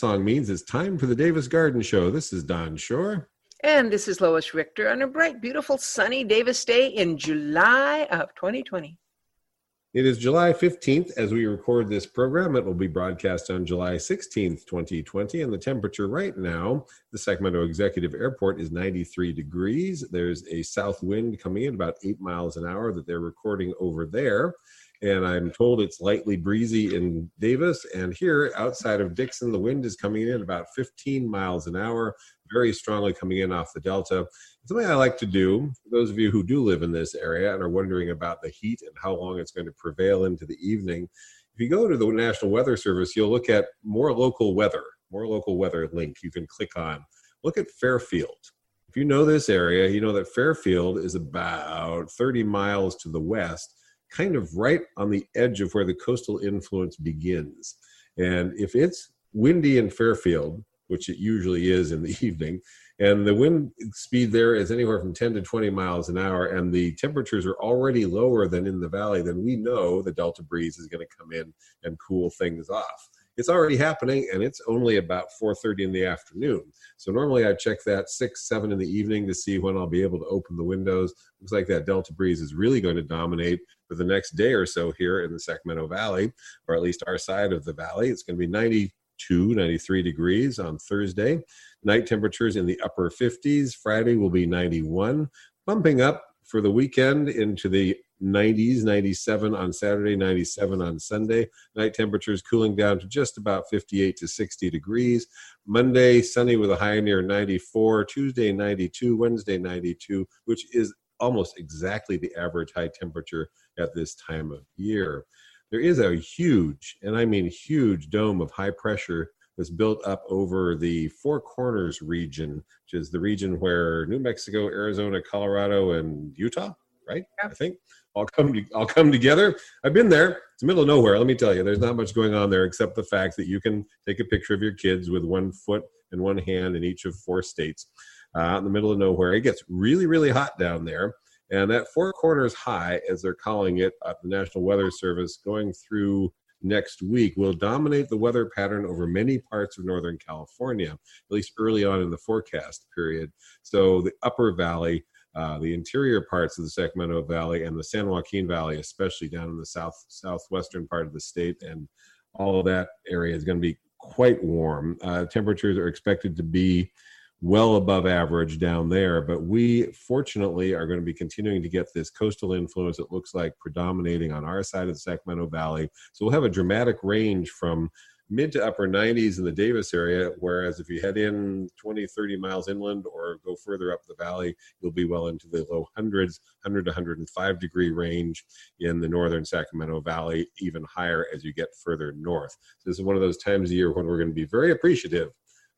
Song means it's time for the Davis Garden Show. This is Don Shore. And this is Lois Richter on a bright, beautiful, sunny Davis day in July of 2020. It is July 15th as we record this program. It will be broadcast on July 16th, 2020. And the temperature right now, the Sacramento Executive Airport is 93 degrees. There's a south wind coming in about eight miles an hour that they're recording over there. And I'm told it's lightly breezy in Davis. And here outside of Dixon, the wind is coming in about 15 miles an hour, very strongly coming in off the Delta. Something I like to do, for those of you who do live in this area and are wondering about the heat and how long it's going to prevail into the evening, if you go to the National Weather Service, you'll look at more local weather, more local weather link you can click on. Look at Fairfield. If you know this area, you know that Fairfield is about 30 miles to the west, kind of right on the edge of where the coastal influence begins. And if it's windy in Fairfield, which it usually is in the evening, and the wind speed there is anywhere from 10 to 20 miles an hour and the temperatures are already lower than in the valley then we know the delta breeze is going to come in and cool things off it's already happening and it's only about 4.30 in the afternoon. So normally i check that 6 7 in the evening to see when i'll be able to open the windows. Looks like that delta breeze is really going to dominate for the next day or so here in the sacramento valley or at least our side of the valley. It's going to be 92 93 degrees on thursday. Night temperatures in the upper 50s. Friday will be 91, bumping up for the weekend into the 90s, 97 on Saturday, 97 on Sunday. Night temperatures cooling down to just about 58 to 60 degrees. Monday, sunny with a high near 94. Tuesday, 92. Wednesday, 92, which is almost exactly the average high temperature at this time of year. There is a huge, and I mean huge, dome of high pressure that's built up over the Four Corners region, which is the region where New Mexico, Arizona, Colorado, and Utah, right? Yeah. I think all come all come together. I've been there. It's the middle of nowhere. Let me tell you, there's not much going on there except the fact that you can take a picture of your kids with one foot and one hand in each of four states, uh, in the middle of nowhere. It gets really, really hot down there. And that Four Corners High, as they're calling it at the National Weather Service, going through next week will dominate the weather pattern over many parts of Northern California, at least early on in the forecast period. So the upper valley, uh, the interior parts of the Sacramento Valley and the San Joaquin Valley, especially down in the south southwestern part of the state, and all of that area is going to be quite warm. Uh, temperatures are expected to be well above average down there. But we fortunately are going to be continuing to get this coastal influence, it looks like, predominating on our side of the Sacramento Valley. So we'll have a dramatic range from mid to upper 90s in the Davis area, whereas if you head in 20, 30 miles inland or go further up the valley, you'll be well into the low hundreds, 100 to 105 degree range in the northern Sacramento Valley, even higher as you get further north. So this is one of those times of year when we're going to be very appreciative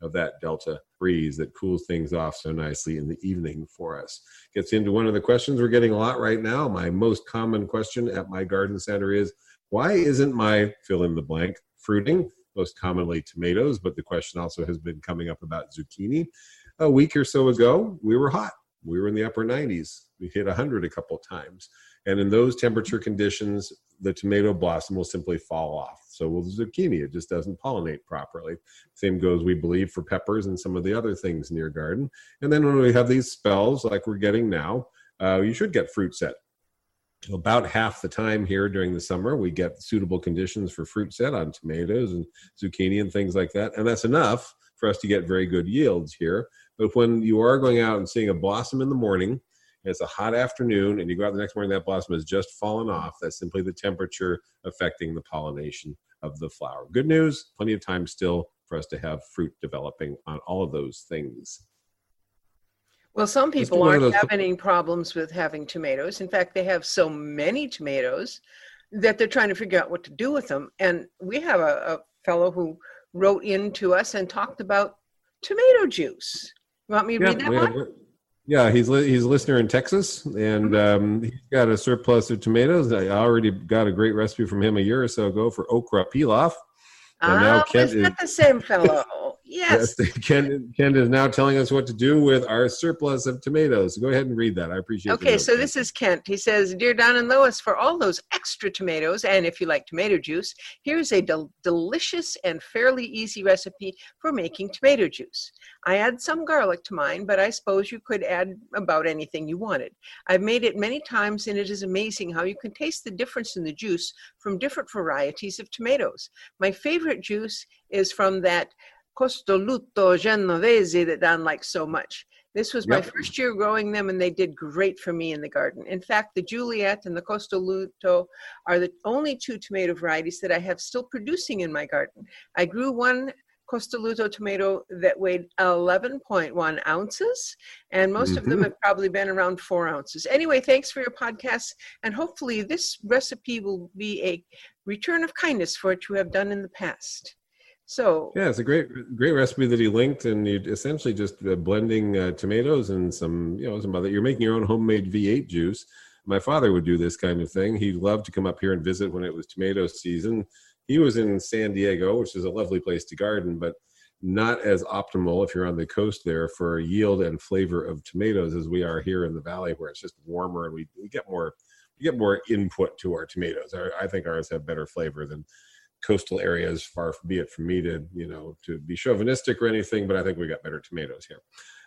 of that delta breeze that cools things off so nicely in the evening for us. Gets into one of the questions we're getting a lot right now. My most common question at my garden center is why isn't my fill in the blank fruiting? Most commonly tomatoes, but the question also has been coming up about zucchini. A week or so ago, we were hot. We were in the upper 90s. We hit 100 a couple times. And in those temperature conditions, the tomato blossom will simply fall off. So will the zucchini. It just doesn't pollinate properly. Same goes, we believe, for peppers and some of the other things in your garden. And then when we have these spells like we're getting now, uh, you should get fruit set. About half the time here during the summer, we get suitable conditions for fruit set on tomatoes and zucchini and things like that. And that's enough for us to get very good yields here. But when you are going out and seeing a blossom in the morning, it's a hot afternoon and you go out the next morning that blossom has just fallen off that's simply the temperature affecting the pollination of the flower good news plenty of time still for us to have fruit developing on all of those things well some people aren't having any problems with having tomatoes in fact they have so many tomatoes that they're trying to figure out what to do with them and we have a, a fellow who wrote in to us and talked about tomato juice. You want me to Yeah, read that have- one? yeah, he's li- he's a listener in Texas, and um, he's got a surplus of tomatoes. I already got a great recipe from him a year or so ago for okra pilaf. And now Oh, Kent is- that the same fellow? yes. Yes, Ken, Ken is now telling us what to do with our surplus of tomatoes. Go ahead and read that. I appreciate. the Okay, so this is Kent. He says, Dear Don and Lois, for all those extra tomatoes, and if you like tomato juice, here's a del- delicious and fairly easy recipe for making tomato juice. I add some garlic to mine, but I suppose you could add about anything you wanted. I've made it many times, and it is amazing how you can taste the difference in the juice from different varieties of tomatoes. My favorite juice is from that Costoluto Genovese that Don likes so much. This was my Yep. first year growing them, and they did great for me in the garden. In fact, the Juliet and the Costoluto are the only two tomato varieties that I have still producing in my garden. I grew one Costoluto tomato that weighed 11.1 ounces, and most of them Mhm. have probably been around four ounces. Anyway, thanks for your podcast, and hopefully, this recipe will be a return of kindness for what you have done in the past. So, Yeah, it's a great, great recipe that he linked, and you essentially just uh, blending uh, tomatoes and some, you know, some other. You're making your own homemade V8 juice. My father would do this kind of thing. He loved to come up here and visit when it was tomato season. He was in San Diego, which is a lovely place to garden, but not as optimal if you're on the coast there for yield and flavor of tomatoes as we are here in the valley, where it's just warmer and we, we get more we get more input to our tomatoes. I think ours have better flavor than coastal areas far be it from me to you know to be chauvinistic or anything but i think we got better tomatoes here.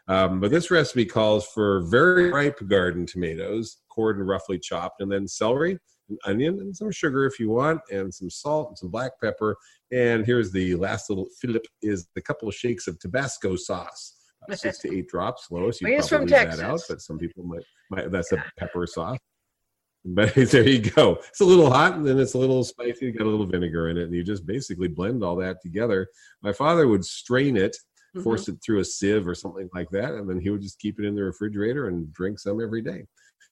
Um, but this recipe calls for very ripe garden tomatoes cored and roughly chopped and then celery an onion and some sugar if you want and some salt and some black pepper. And here's the last little fillip is a couple of shakes of tabasco sauce. Six to eight drops lois you probably from leave that out but some people might, might that's a pepper sauce but there you go. It's a little hot and then it's a little spicy. You Got a little vinegar in it, and you just basically blend all that together. My father would strain it, mhm. force it through a sieve or something like that, and then he would just keep it in the refrigerator and drink some every day.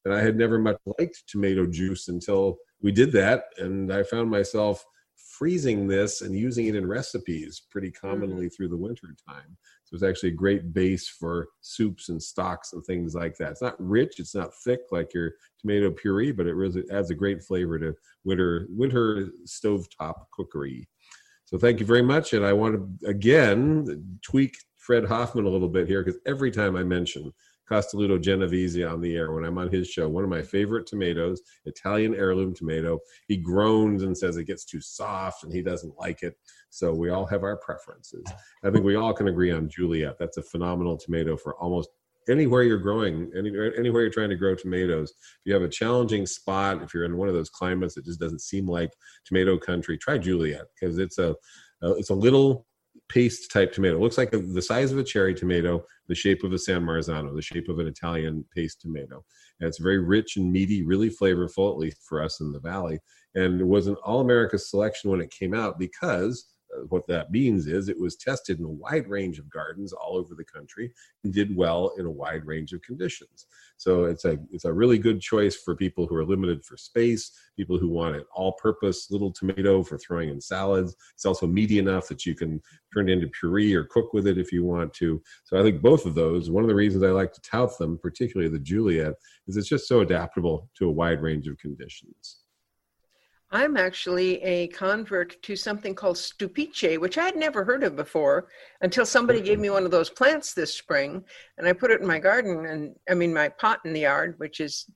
And I had never much liked tomato juice until we did that, and I found myself freezing this and using it in recipes pretty commonly through the winter time. It's actually a great base for soups and stocks and things like that. It's not rich, it's not thick like your tomato puree, but it really adds a great flavor to winter winter stovetop cookery. So thank you very much, and I want to again tweak Fred Hoffman a little bit here because every time I mention Costoluto Genovese on the air when I'm on his show, one of my favorite tomatoes, Italian heirloom tomato, he groans and says it gets too soft and he doesn't like it. So we all have our preferences. I think we all can agree on Juliet. That's a phenomenal tomato for almost anywhere you're growing, anywhere, anywhere you're trying to grow tomatoes. If you have a challenging spot, if you're in one of those climates that just doesn't seem like tomato country, try Juliet because it's a uh, it's a little paste type tomato. It looks like a, the size of a cherry tomato, the shape of a San Marzano, the shape of an Italian paste tomato. And it's very rich and meaty, really flavorful, at least for us in the valley. And it was an All America selection when it came out because uh, what that means is it was tested in a wide range of gardens all over the country and did well in a wide range of conditions. So it's a it's a really good choice for people who are limited for space, people who want an all-purpose little tomato for throwing in salads. It's also meaty enough that you can turn it into puree or cook with it if you want to. So I think both of those. One of the reasons I like to tout them, particularly the Juliet, is it's just so adaptable to a wide range of conditions. I'm actually a convert to something called stupice, which I had never heard of before until somebody gave me one of those plants this spring, and I put it in my garden and I mean my pot in the yard, which is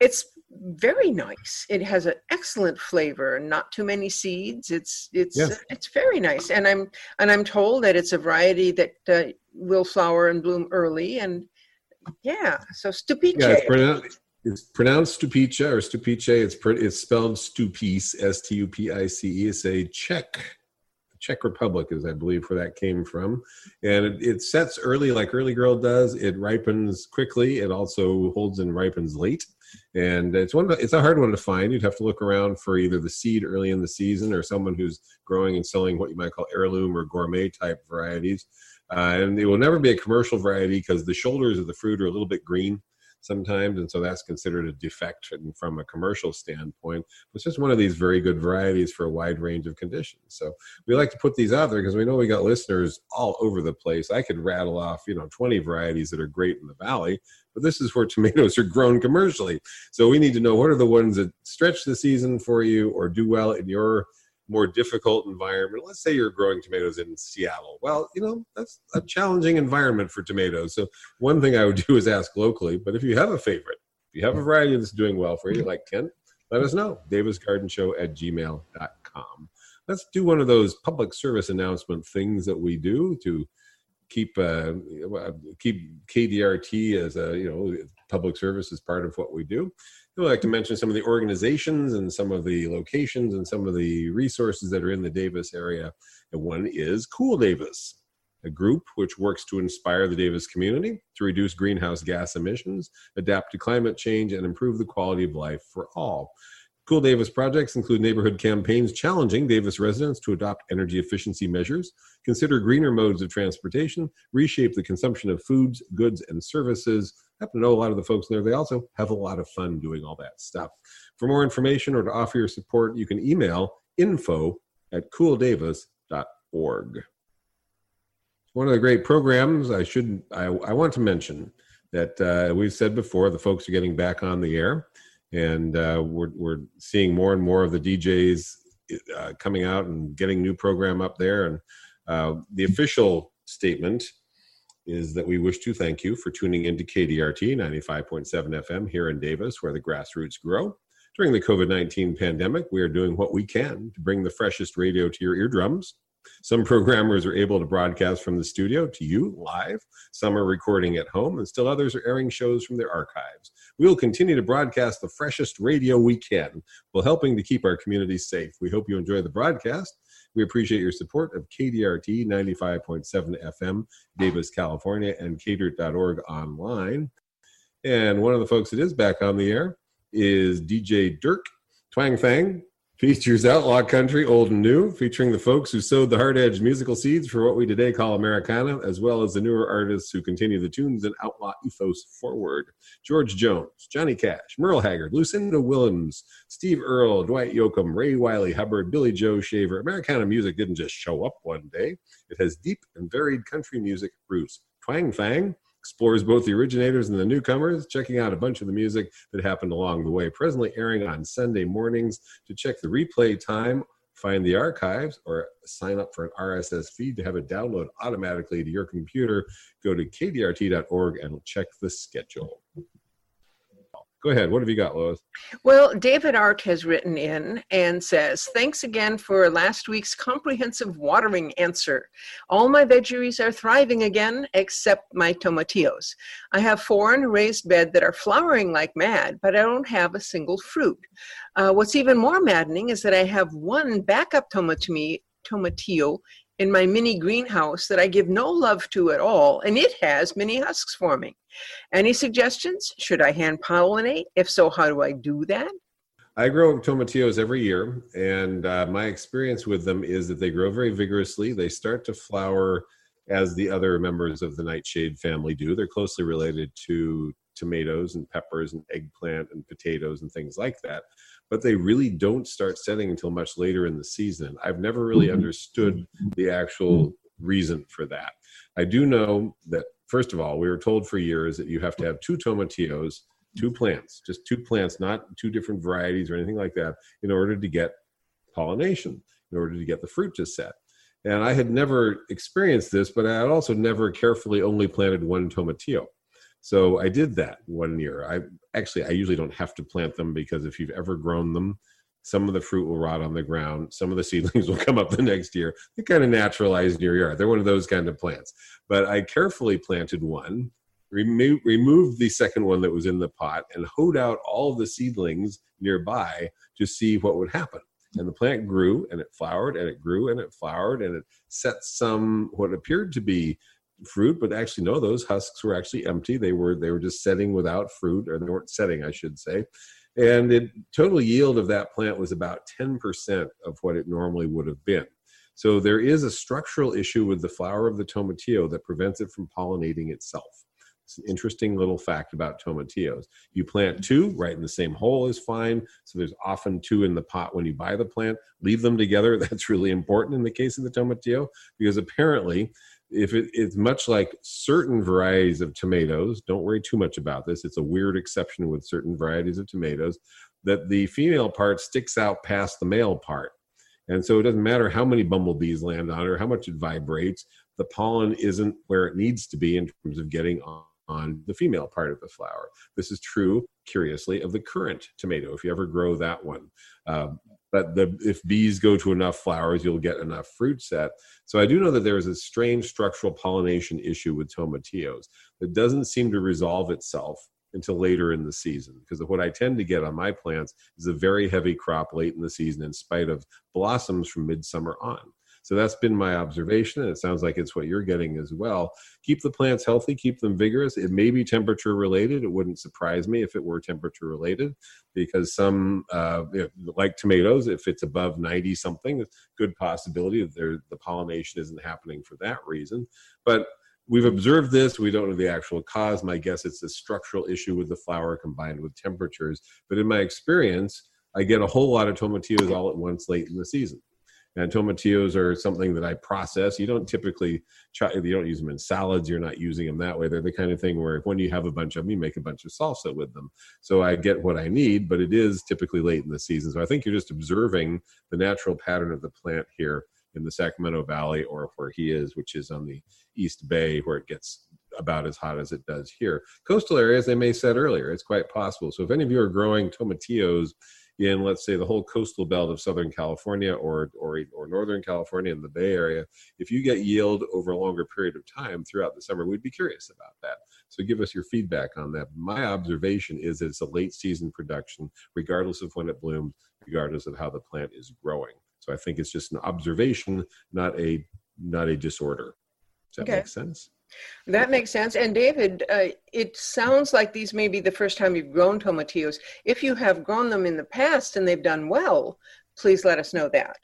it's very nice. It has an excellent flavor and not too many seeds. It's it's Yes. it's very nice, and I'm and I'm told that it's a variety that uh, will flower and bloom early, and yeah, so stupice. Yeah, it's it's pronounced Stupice or Stupice. It's pr- it's spelled Stupice, S T U P I C E. It's a Czech, Czech Republic is I believe where that came from, and it, it sets early like early girl does. It ripens quickly. It also holds and ripens late, and it's one. It's a hard one to find. You'd have to look around for either the seed early in the season or someone who's growing and selling what you might call heirloom or gourmet type varieties. Uh, and it will never be a commercial variety because the shoulders of the fruit are a little bit green. Sometimes, and so that's considered a defect from a commercial standpoint. It's just one of these very good varieties for a wide range of conditions. So we like to put these out there because we know we got listeners all over the place. I could rattle off, you know, 20 varieties that are great in the valley, but this is where tomatoes are grown commercially. So we need to know what are the ones that stretch the season for you or do well in your more difficult environment. Let's say you're growing tomatoes in Seattle. Well, you know, that's a challenging environment for tomatoes. So one thing I would do is ask locally, but if you have a favorite, if you have a variety that's doing well for you, like Kent, let us know. davisgardenshow at gmail.com. Let's do one of those public service announcement things that we do to keep uh, keep KDRT as a you know public service as part of what we do. I'd like to mention some of the organizations and some of the locations and some of the resources that are in the Davis area. And one is Cool Davis, a group which works to inspire the Davis community to reduce greenhouse gas emissions, adapt to climate change, and improve the quality of life for all. Cool Davis projects include neighborhood campaigns challenging Davis residents to adopt energy efficiency measures, consider greener modes of transportation, reshape the consumption of foods, goods, and services. I happen to know a lot of the folks there. They also have a lot of fun doing all that stuff. For more information or to offer your support, you can email info at cooldavis.org. One of the great programs I should I, I want to mention that uh, we've said before, the folks are getting back on the air and uh, we're we're seeing more and more of the DJs uh, coming out and getting new program up there. And uh, the official statement is that we wish to thank you for tuning into KDRT 95.7 FM here in Davis, where the grassroots grow. During the COVID 19 pandemic, we are doing what we can to bring the freshest radio to your eardrums some programmers are able to broadcast from the studio to you live. Some are recording at home, and still others are airing shows from their archives. We will continue to broadcast the freshest radio we can while helping to keep our community safe. We hope you enjoy the broadcast. We appreciate your support of KDRT 95.7 FM, Davis, California, and kdirt.org online. And one of the folks that is back on the air is DJ Dirk Twang Fang features outlaw country, old and new, featuring the folks who sowed the hard edged musical seeds for what we today call Americana, as well as the newer artists who continue the tunes and outlaw ethos forward. George Jones, Johnny Cash, Merle Haggard, Lucinda Williams, Steve Earle, Dwight Yoakam, Ray Wylie Hubbard, Billy Joe Shaver. Americana music didn't just show up one day, it has deep and varied country music roots. Twang Fang explores both the originators and the newcomers, checking out a bunch of the music that happened along the way. Presently airing on Sunday mornings. To check the replay time, find the archives, or sign up for an RSS feed to have it download automatically to your computer, go to kdrt.org and check the schedule. Go ahead. What have you got, Lois? Well, David Art has written in and says, Thanks again for last week's comprehensive watering answer. All my veggies are thriving again, except my tomatillos. I have four in a raised bed that are flowering like mad, but I don't have a single fruit. Uh, what's even more maddening is that I have one backup tomatillo in my mini greenhouse that I give no love to at all, and it has many husks forming. Any suggestions? Should I hand pollinate? If so, how do I do that? I grow tomatillos every year, and uh, my experience with them is that they grow very vigorously. They start to flower as the other members of the nightshade family do. They're closely related to tomatoes and peppers and eggplant and potatoes and things like that but they really don't start setting until much later in the season. I've never really mm-hmm. understood the actual reason for that. I do know that, first of all, we were told for years that you have to have two tomatillos, two plants, just two plants, not two different varieties or anything like that, in order to get pollination, in order to get the fruit to set. And I had never experienced this, but I had also never carefully only planted one tomatillo. So I did that one year. I actually I usually don't have to plant them because if you've ever grown them, some of the fruit will rot on the ground. Some of the seedlings will come up the next year. They kind of naturalize in your yard. They're one of those kind of plants. But I carefully planted one, remo- removed the second one that was in the pot, and hoed out all the seedlings nearby to see what would happen. And the plant grew and it flowered and it grew and it flowered and it set some what appeared to be fruit, but actually no, those husks were actually empty. They were they were just setting without fruit, or they weren't setting, I should say. And the total yield of that plant was about 10% of what it normally would have been. So there is a structural issue with the flower of the tomatillo that prevents it from pollinating itself. It's an interesting little fact about tomatillos. You plant two right in the same hole is fine. So there's often two in the pot when you buy the plant. Leave them together. That's really important in the case of the tomatillo because apparently if it, it's much like certain varieties of tomatoes, don't worry too much about this. It's a weird exception with certain varieties of tomatoes that the female part sticks out past the male part. And so it doesn't matter how many bumblebees land on it or how much it vibrates, the pollen isn't where it needs to be in terms of getting on, on the female part of the flower. This is true, curiously, of the currant tomato, if you ever grow that one. Um, but the, if bees go to enough flowers, you'll get enough fruit set. So I do know that there is a strange structural pollination issue with tomatillos that doesn't seem to resolve itself until later in the season because what I tend to get on my plants is a very heavy crop late in the season in spite of blossoms from midsummer on. So that's been my observation, and it sounds like it's what you're getting as well. Keep the plants healthy, keep them vigorous. It may be temperature related. It wouldn't surprise me if it were temperature related, because some, uh, like tomatoes, if it's above 90 something, good possibility that the pollination isn't happening for that reason. But we've observed this. We don't know the actual cause. My guess it's a structural issue with the flower combined with temperatures. But in my experience, I get a whole lot of tomatillos all at once late in the season. And tomatillos are something that I process. You don't typically try, you don't use them in salads. You're not using them that way. They're the kind of thing where when you have a bunch of them, you make a bunch of salsa with them. So I get what I need, but it is typically late in the season. So I think you're just observing the natural pattern of the plant here in the Sacramento Valley or where he is, which is on the East Bay, where it gets about as hot as it does here. Coastal areas, they may said earlier, it's quite possible. So if any of you are growing tomatillos in let's say the whole coastal belt of southern california or, or or northern california in the bay area if you get yield over a longer period of time throughout the summer we'd be curious about that. So give us your feedback on that. My observation is that it's a late season production regardless of when it blooms regardless of how the plant is growing. So i think it's just an observation not a not a disorder. Does that okay. make sense that makes sense. And David, uh, it sounds like these may be the first time you've grown tomatillos. If you have grown them in the past and they've done well, please let us know that.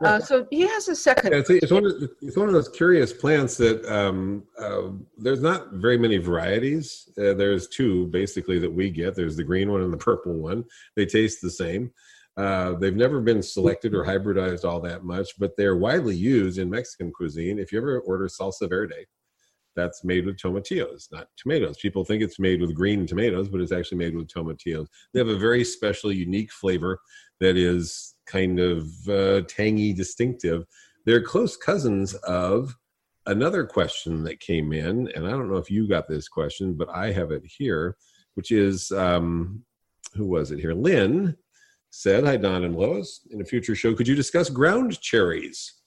Uh, so he has a second. Yeah, it's, it's, one of, it's one of those curious plants that um, uh, there's not very many varieties. Uh, there's two basically that we get. There's the green one and the purple one. They taste the same. Uh, they've never been selected or hybridized all that much, but they're widely used in Mexican cuisine. If you ever order salsa verde, that's made with tomatillos, not tomatoes. People think it's made with green tomatoes, but it's actually made with tomatillos. They have a very special, unique flavor that is kind of uh, tangy, distinctive. They're close cousins of another question that came in, and I don't know if you got this question, but I have it here, which is um, who was it here? Lynn said, Hi, Don and Lois. In a future show, could you discuss ground cherries?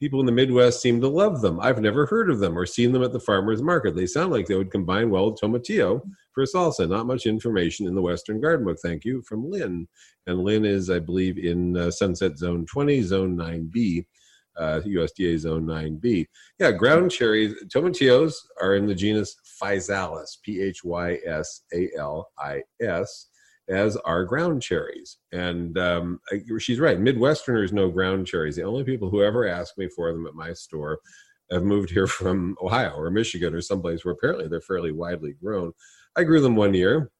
People in the Midwest seem to love them. I've never heard of them or seen them at the farmer's market. They sound like they would combine well with tomatillo for salsa. Not much information in the Western Garden Book. Thank you from Lynn. And Lynn is, I believe, in uh, Sunset Zone 20, Zone 9B. Uh, USDA Zone 9B. Yeah, ground cherries, tomatillos are in the genus Physalis, P H Y S A L I S as are ground cherries. And um, she's right. Midwesterners know ground cherries. The only people who ever ask me for them at my store have moved here from Ohio or Michigan or someplace where apparently they're fairly widely grown. I grew them one year.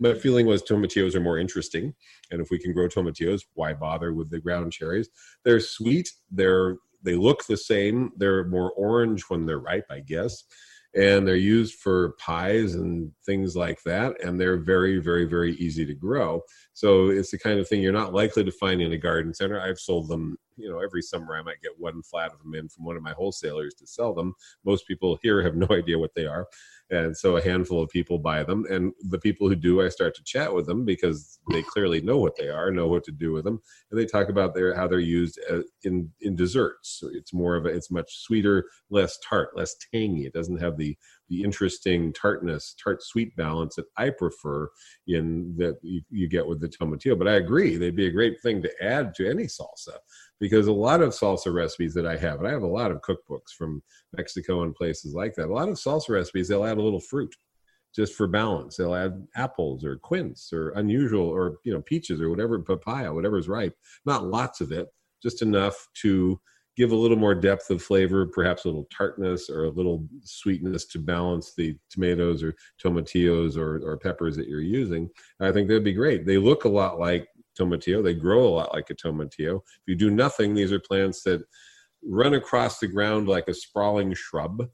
My feeling was tomatillos are more interesting, and if we can grow tomatillos, why bother with the ground cherries? They're sweet. They're they look the same. They're more orange when they're ripe, I guess and they're used for pies and things like that and they're very very very easy to grow. So it's the kind of thing you're not likely to find in a garden center. I've sold them you know every summer i might get one flat of them in from one of my wholesalers to sell them. Most people here have no idea what they are and so a handful of people buy them. And the people who do i start to chat with them because they clearly know what they are know what to do with them. And they talk about their how they're used uh, in in desserts. So it's more of a it's much sweeter less tart less tangy. It doesn't have the the interesting tartness tart sweet balance that i prefer in that you, you get with the tomatillo but i agree they'd be a great thing to add to any salsa because a lot of salsa recipes that I have, and I have a lot of cookbooks from Mexico and places like that. A lot of salsa recipes, they'll add a little fruit just for balance. They'll add apples or quince or unusual or you know peaches or whatever papaya, whatever's ripe. Not lots of it, just enough to give a little more depth of flavor, perhaps a little tartness or a little sweetness to balance the tomatoes or tomatillos or, or peppers that you're using, I think that'd be great. They look a lot like tomatillo. They grow a lot like a tomatillo. If you do nothing, these are plants that run across the ground like a sprawling shrub,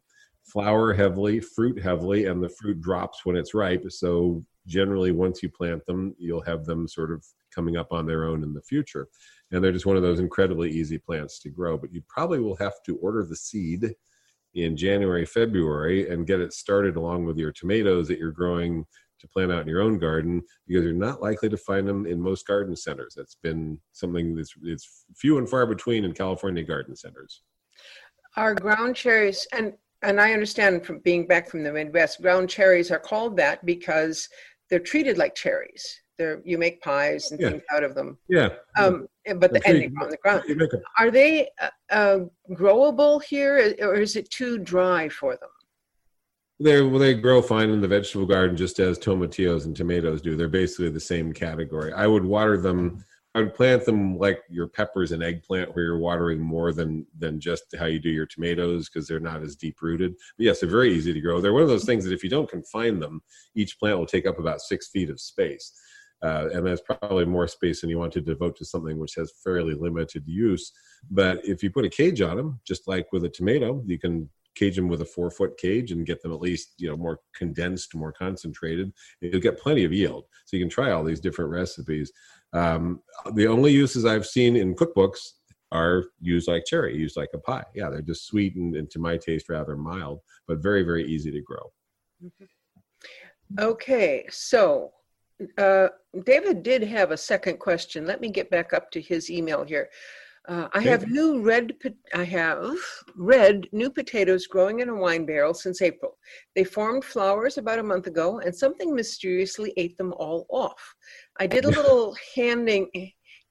flower heavily, fruit heavily, and the fruit drops when it's ripe. So generally, once you plant them, you'll have them sort of coming up on their own in the future and they're just one of those incredibly easy plants to grow. But you probably will have to order the seed in January, February, and get it started along with your tomatoes that you're growing to plant out in your own garden because you're not likely to find them in most garden centers. That's been something that's it's few and far between in California garden centers. Our ground cherries, and and I understand from being back from the Midwest, ground cherries are called that because they're treated like cherries they're you make pies and Yeah. things out of them. Yeah. Um, but the, That's right. and they grow on the ground. You make a Are they uh, uh, growable here, or is it too dry for them? They well, they grow fine in the vegetable garden just as tomatillos and tomatoes do. They're basically the same category. I would water them. I would plant them like your peppers and eggplant, where you're watering more than than just how you do your tomatoes because they're not as deep rooted. But yes, they're very easy to grow. They're one of those things that if you don't confine them, each plant will take up about six feet of space, uh, and that's probably more space than you want to devote to something which has fairly limited use. But if you put a cage on them, just like with a tomato, you can cage them with a four foot cage and get them at least you know more condensed more concentrated you'll get plenty of yield. So you can try all these different recipes. Um, the only uses i've seen in cookbooks are used like cherry used like a pie. Yeah they're just sweet and, and to my taste rather mild but very very easy to grow. Okay, so uh, David did have a second question. Let me get back up to his email here. Uh, I have new red. I have red new potatoes growing in a wine barrel since April. They formed flowers about a month ago, and something mysteriously ate them all off. I did a little handing,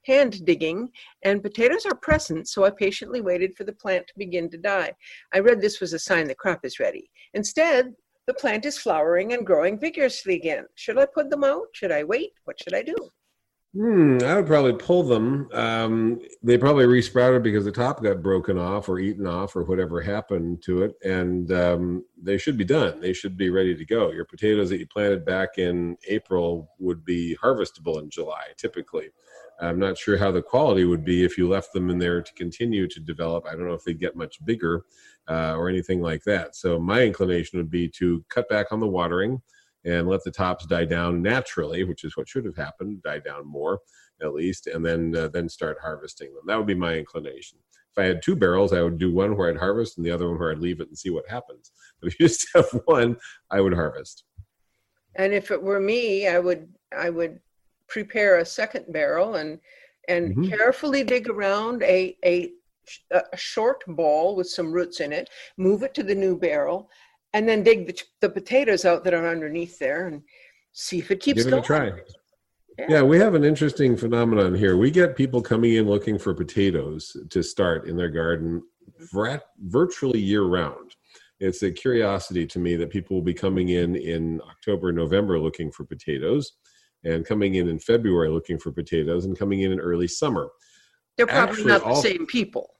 hand digging, and potatoes are present, so I patiently waited for the plant to begin to die. I read this was a sign the crop is ready. Instead, the plant is flowering and growing vigorously again. Should I put them out? Should I wait? What should I do? Hmm, I would probably pull them. Um, they probably resprouted because the top got broken off or eaten off or whatever happened to it, and um, they should be done. They should be ready to go. Your potatoes that you planted back in April would be harvestable in July, typically. I'm not sure how the quality would be if you left them in there to continue to develop. I don't know if they'd get much bigger uh, or anything like that. So my inclination would be to cut back on the watering and let the tops die down naturally, which is what should have happened, die down more at least, and then uh, then start harvesting them. That would be my inclination. If I had two barrels, I would do one where I'd harvest and the other one where I'd leave it and see what happens. But if you just have one, I would harvest. And if it were me, I would I would prepare a second barrel and and Mhm. carefully dig around a, a a short ball with some roots in it, move it to the new barrel, and then dig the, the potatoes out that are underneath there and see if it keeps Give it going. a try. Yeah. Yeah, we have an interesting phenomenon here. We get people coming in looking for potatoes to start in their garden vir- virtually year round. It's a curiosity to me that people will be coming in in October, November looking for potatoes, and coming in in February looking for potatoes, and coming in in early summer. They're probably Actually, not the all- same people.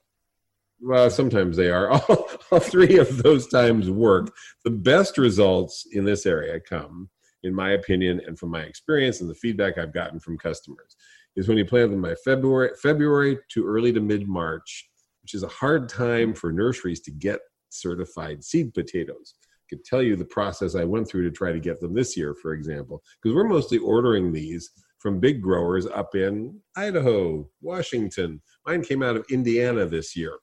Well, sometimes they are. All, all three of those times work. The best results in this area come, in my opinion, and from my experience and the feedback I've gotten from customers, is when you plant them by February, February to early to mid March, which is a hard time for nurseries to get certified seed potatoes. Could tell you the process I went through to try to get them this year, for example, because we're mostly ordering these from big growers up in Idaho, Washington. Mine came out of Indiana this year.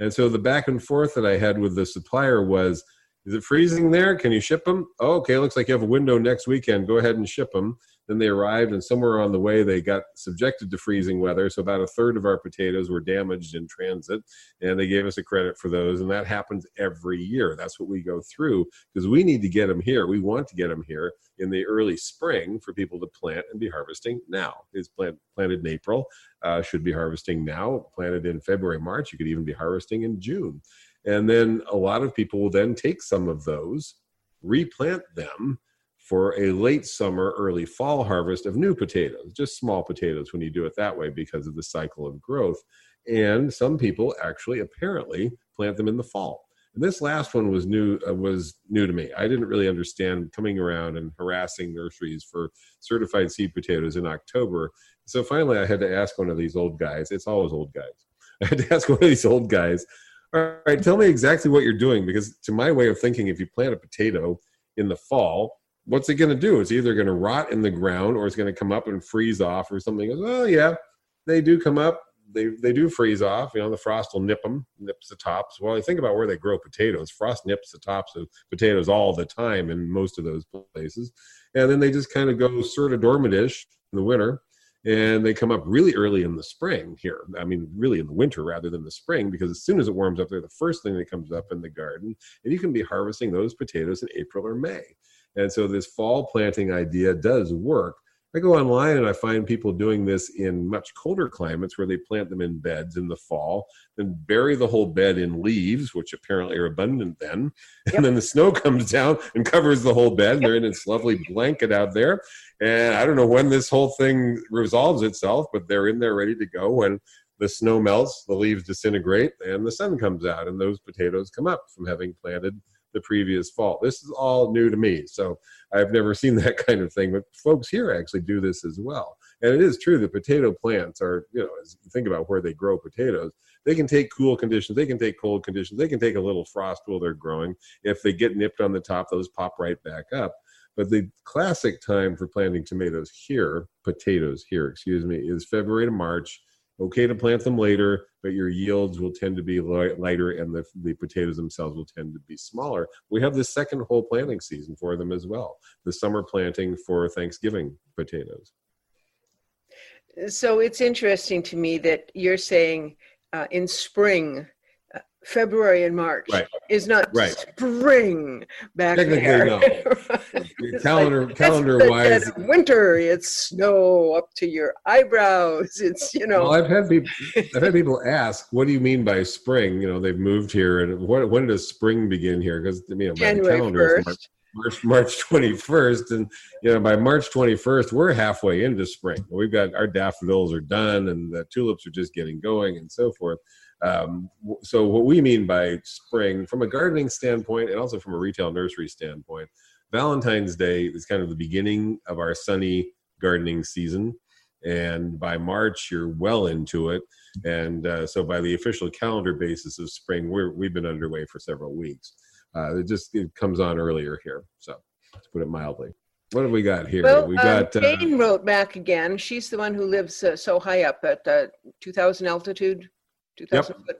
And so the back and forth that I had with the supplier was, is it freezing there? Can you ship them? Oh, okay, looks like you have a window next weekend. Go ahead and ship them. Then they arrived, and somewhere on the way, they got subjected to freezing weather. So about a third of our potatoes were damaged in transit, and they gave us a credit for those. And that happens every year. That's what we go through because we need to get them here. We want to get them here in the early spring for people to plant and be harvesting now. It's plant, planted in April uh, should be harvesting now. Planted in February, March, you could even be harvesting in June. And then a lot of people will then take some of those, replant them for a late summer, early fall harvest of new potatoes, just small potatoes when you do it that way because of the cycle of growth. and some people actually apparently plant them in the fall. And this last one was new uh, was new to me. I didn't really understand coming around and harassing nurseries for certified seed potatoes in October. So finally, I had to ask one of these old guys. It's always old guys. I had to ask one of these old guys. All right, tell me exactly what you're doing because to my way of thinking, if you plant a potato in the fall, what's it going to do? It's either going to rot in the ground or it's going to come up and freeze off or something. Goes, oh yeah, they do come up they they do freeze off. You know, the frost will nip them, nips the tops. Well, you think about where they grow potatoes. Frost nips the tops of potatoes all the time in most of those places, and then they just kind of go sort of dormantish in the winter, and they come up really early in the spring here. I mean, really in the winter rather than the spring, because as soon as it warms up, they're the first thing that comes up in the garden, and you can be harvesting those potatoes in April or May. And so this fall planting idea does work I go online and I find people doing this in much colder climates where they plant them in beds in the fall, then bury the whole bed in leaves, which apparently are abundant then. Yep. And then the snow comes down and covers the whole bed. And they're in this lovely blanket out there. And I don't know when this whole thing resolves itself, but they're in there ready to go when the snow melts, the leaves disintegrate, and the sun comes out. And those potatoes come up from having planted the previous fall. This is all new to me. So I've never seen that kind of thing, but folks here actually do this as well. And it is true that potato plants are, you know, as you think about where they grow potatoes, they can take cool conditions, they can take cold conditions, they can take a little frost while they're growing. If they get nipped on the top, those pop right back up. But the classic time for planting tomatoes here, potatoes here, excuse me, is February to March okay to plant them later, but your yields will tend to be lighter and the, the potatoes themselves will tend to be smaller. We have the second whole planting season for them as well, the summer planting for Thanksgiving potatoes. So it's interesting to me that you're saying uh, in spring February and March right. is not right. spring back Technically, there. No. calendar like, calendar wise, winter. It's snow up to your eyebrows. It's you know. Well, I've had people I've had people ask, "What do you mean by spring?" You know, they've moved here, and what, when does spring begin here? Because you know, January calendar 1st. March, March 21st, and you know by March 21st we're halfway into spring. We've got our daffodils are done, and the tulips are just getting going, and so forth. Um, so what we mean by spring, from a gardening standpoint, and also from a retail nursery standpoint, Valentine's Day is kind of the beginning of our sunny gardening season, and by March you're well into it. And uh, so, by the official calendar basis of spring, we're, we've been underway for several weeks. Uh, it just it comes on earlier here, so to put it mildly. What have we got here? Well, we got um, Jane uh, wrote back again. She's the one who lives uh, so high up at uh, 2,000 altitude 2000 yep. foot.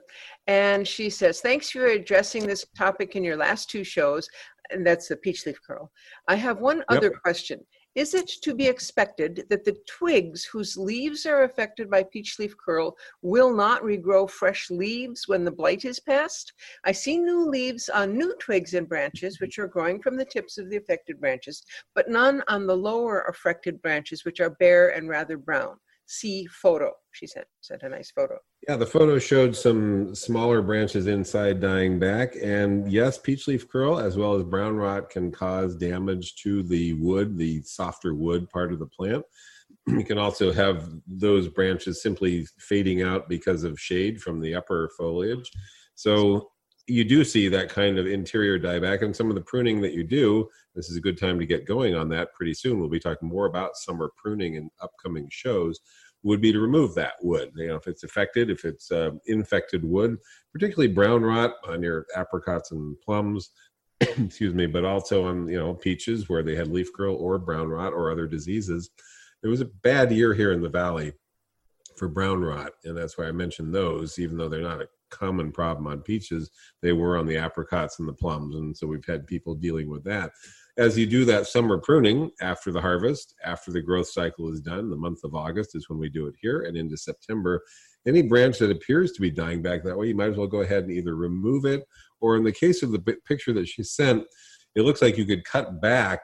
And she says, Thanks for addressing this topic in your last two shows. And that's the peach leaf curl. I have one yep. other question. Is it to be expected that the twigs whose leaves are affected by peach leaf curl will not regrow fresh leaves when the blight is past? I see new leaves on new twigs and branches which are growing from the tips of the affected branches, but none on the lower affected branches which are bare and rather brown see photo. She sent sent a nice photo. Yeah, the photo showed some smaller branches inside dying back, and yes, peach leaf curl as well as brown rot can cause damage to the wood, the softer wood part of the plant. You can also have those branches simply fading out because of shade from the upper foliage. So you do see that kind of interior dieback and some of the pruning that you do this is a good time to get going on that pretty soon we'll be talking more about summer pruning in upcoming shows would be to remove that wood you know if it's affected if it's uh, infected wood particularly brown rot on your apricots and plums excuse me but also on you know peaches where they had leaf curl or brown rot or other diseases it was a bad year here in the valley for brown rot and that's why i mentioned those even though they're not a common problem on peaches. They were on the apricots and the plums, and so we've had people dealing with that. As you do that summer pruning after the harvest, after the growth cycle is done, the month of August is when we do it here, and into September, any branch that appears to be dying back that way, you might as well go ahead and either remove it, or in the case of the picture that she sent, it looks like you could cut back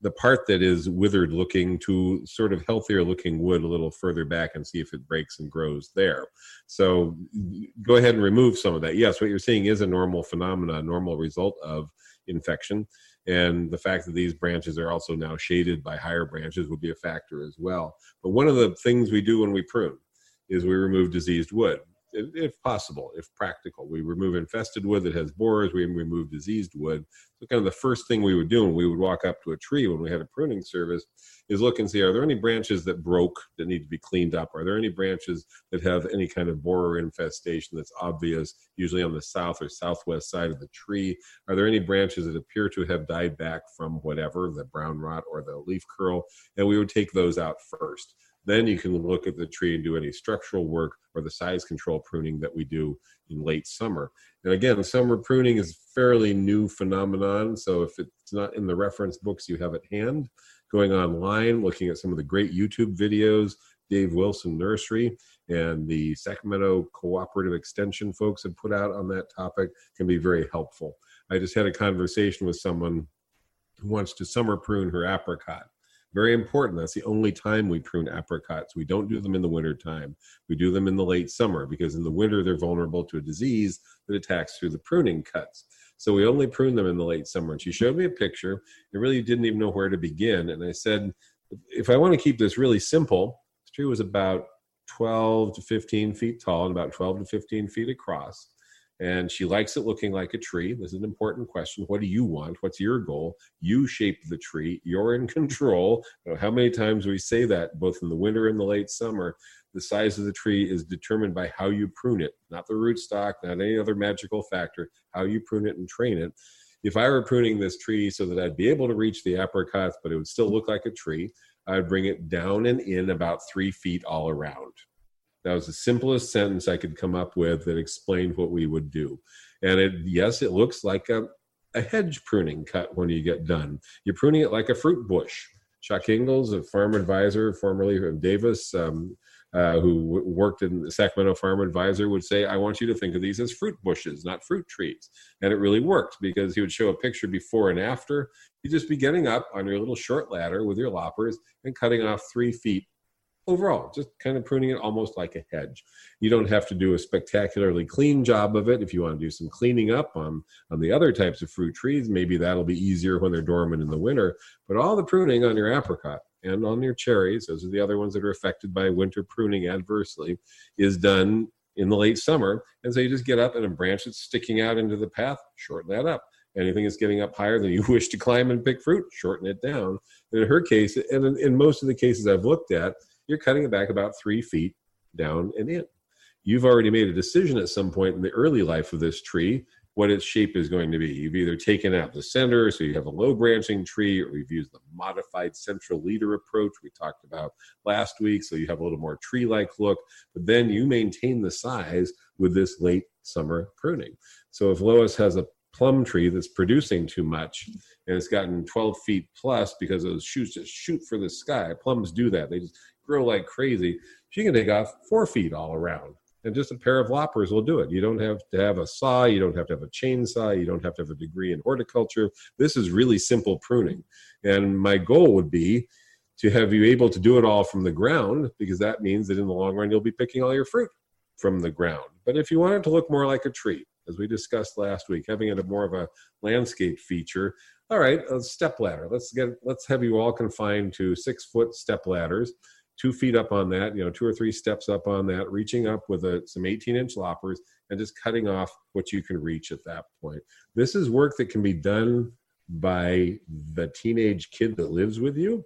the part that is withered looking to sort of healthier looking wood a little further back and see if it breaks and grows there. So go ahead and remove some of that. Yes, what you're seeing is a normal phenomena, a normal result of infection. And the fact that these branches are also now shaded by higher branches would be a factor as well. But one of the things we do when we prune is we remove diseased wood. If, possible, if practical. We remove infested wood that has borers. We remove diseased wood. So kind of the first thing we would do when we would walk up to a tree when we had a pruning service is look and see are there any branches that broke that need to be cleaned up? Are there any branches that have any kind of borer infestation that's obvious, usually on the south or southwest side of the tree? Are there any branches that appear to have died back from whatever, the brown rot or the leaf curl? And we would take those out first. Then you can look at the tree and do any structural work or the size control pruning that we do in late summer. And again, summer pruning is a fairly new phenomenon. So if it's not in the reference books you have at hand, going online, looking at some of the great YouTube videos, Dave Wilson Nursery and the Sacramento Cooperative Extension folks have put out on that topic can be very helpful. I just had a conversation with someone who wants to summer prune her apricot very important. That's the only time we prune apricots. We don't do them in the winter time. We do them in the late summer because in the winter they're vulnerable to a disease that attacks through the pruning cuts. So we only prune them in the late summer. And she showed me a picture. I really didn't even know where to begin. And I said, if I want to keep this really simple, this tree was about 12 to 15 feet tall and about 12 to 15 feet across and she likes it looking like a tree. This is an important question. What do you want? What's your goal? You shape the tree. You're in control. You know, how many times we say that, both in the winter and the late summer? The size of the tree is determined by how you prune it, not the rootstock, not any other magical factor. How you prune it and train it. If I were pruning this tree so that I'd be able to reach the apricots, but it would still look like a tree, I'd bring it down and in about three feet all around. That was the simplest sentence I could come up with that explained what we would do. And it, yes, it looks like a, a hedge pruning cut when you get done. You're pruning it like a fruit bush. Chuck Ingels, a farm advisor, formerly of Davis, um, uh, who worked in the Sacramento Farm Advisor, would say, I want you to think of these as fruit bushes, not fruit trees. And it really worked because he would show a picture before and after. You'd just be getting up on your little short ladder with your loppers and cutting off three feet overall, just kind of pruning it almost like a hedge. You don't have to do a spectacularly clean job of it. If you want to do some cleaning up on, on the other types of fruit trees, maybe that'll be easier when they're dormant in the winter. But all the pruning on your apricot and on your cherries, those are the other ones that are affected by winter pruning adversely, is done in the late summer. And so you just get up and a branch that's sticking out into the path, shorten that up. Anything that's getting up higher than you wish to climb and pick fruit, shorten it down. And in her case, and in, in most of the cases I've looked at, you're cutting it back about three feet down and in. You've already made a decision at some point in the early life of this tree what its shape is going to be. You've either taken out the center, so you have a low branching tree, or you've used the modified central leader approach we talked about last week, so you have a little more tree like look, but then you maintain the size with this late summer pruning. So if Lois has a plum tree that's producing too much and it's gotten 12 feet plus because those shoots just shoot for the sky, plums do that. They just grow like crazy, she can take off four feet all around. And just a pair of loppers will do it. You don't have to have a saw, you don't have to have a chainsaw, you don't have to have a degree in horticulture. This is really simple pruning. And my goal would be to have you able to do it all from the ground because that means that in the long run you'll be picking all your fruit from the ground. But if you want it to look more like a tree, as we discussed last week, having it a more of a landscape feature. All right, a step ladder. Let's get let's have you all confined to six foot step ladders two feet up on that, you know, two or three steps up on that, reaching up with a, some 18 inch loppers and just cutting off what you can reach at that point. This is work that can be done by the teenage kid that lives with you,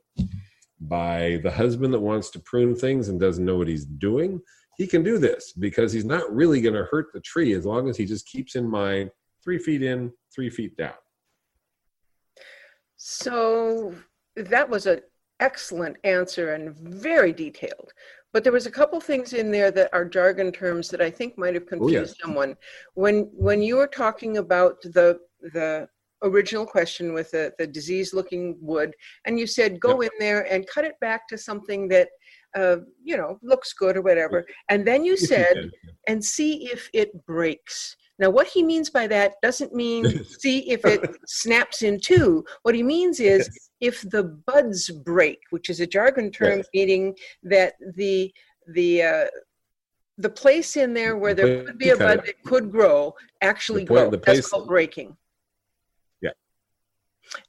by the husband that wants to prune things and doesn't know what he's doing. He can do this because he's not really going to hurt the tree as long as he just keeps in mind three feet in, three feet down. So that was a excellent answer and very detailed. But there was a couple things in there that are jargon terms that I think might have confused oh, yes. someone. When when you were talking about the the original question with the, the disease looking wood and you said go yep. in there and cut it back to something that uh, you know looks good or whatever and then you said and see if it breaks now, what he means by that doesn't mean see if it snaps in two. What he means is if the buds break, which is a jargon term yes. meaning that the the uh, the place in there where there could be a bud that could grow actually the grow. The place, That's called breaking. Yeah.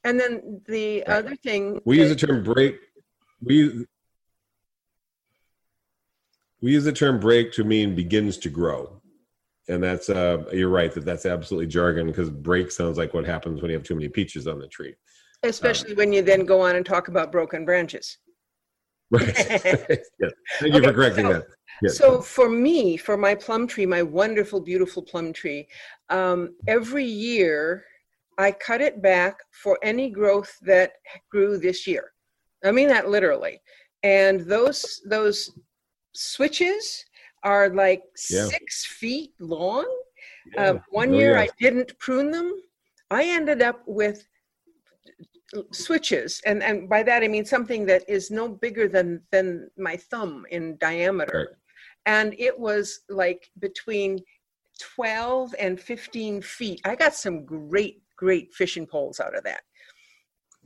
And then the right. other thing we use the term break. We we use the term break to mean begins to grow and that's uh, you're right that that's absolutely jargon because break sounds like what happens when you have too many peaches on the tree. Especially when you then go on and talk about broken branches. Right. yes. Thank you Okay, for correcting so- that. Yes. So for me, for my plum tree, my wonderful, beautiful plum tree, um, every year I cut it back for any growth that grew this year. I mean that literally. And those those switches are like Yeah. six feet long. Yeah. Uh, one Oh, year yes. I didn't prune them. I ended up with switches, and and by that I mean something that is no bigger than than my thumb in diameter, Right. and it was like between twelve and fifteen feet. I got some great great fishing poles out of that.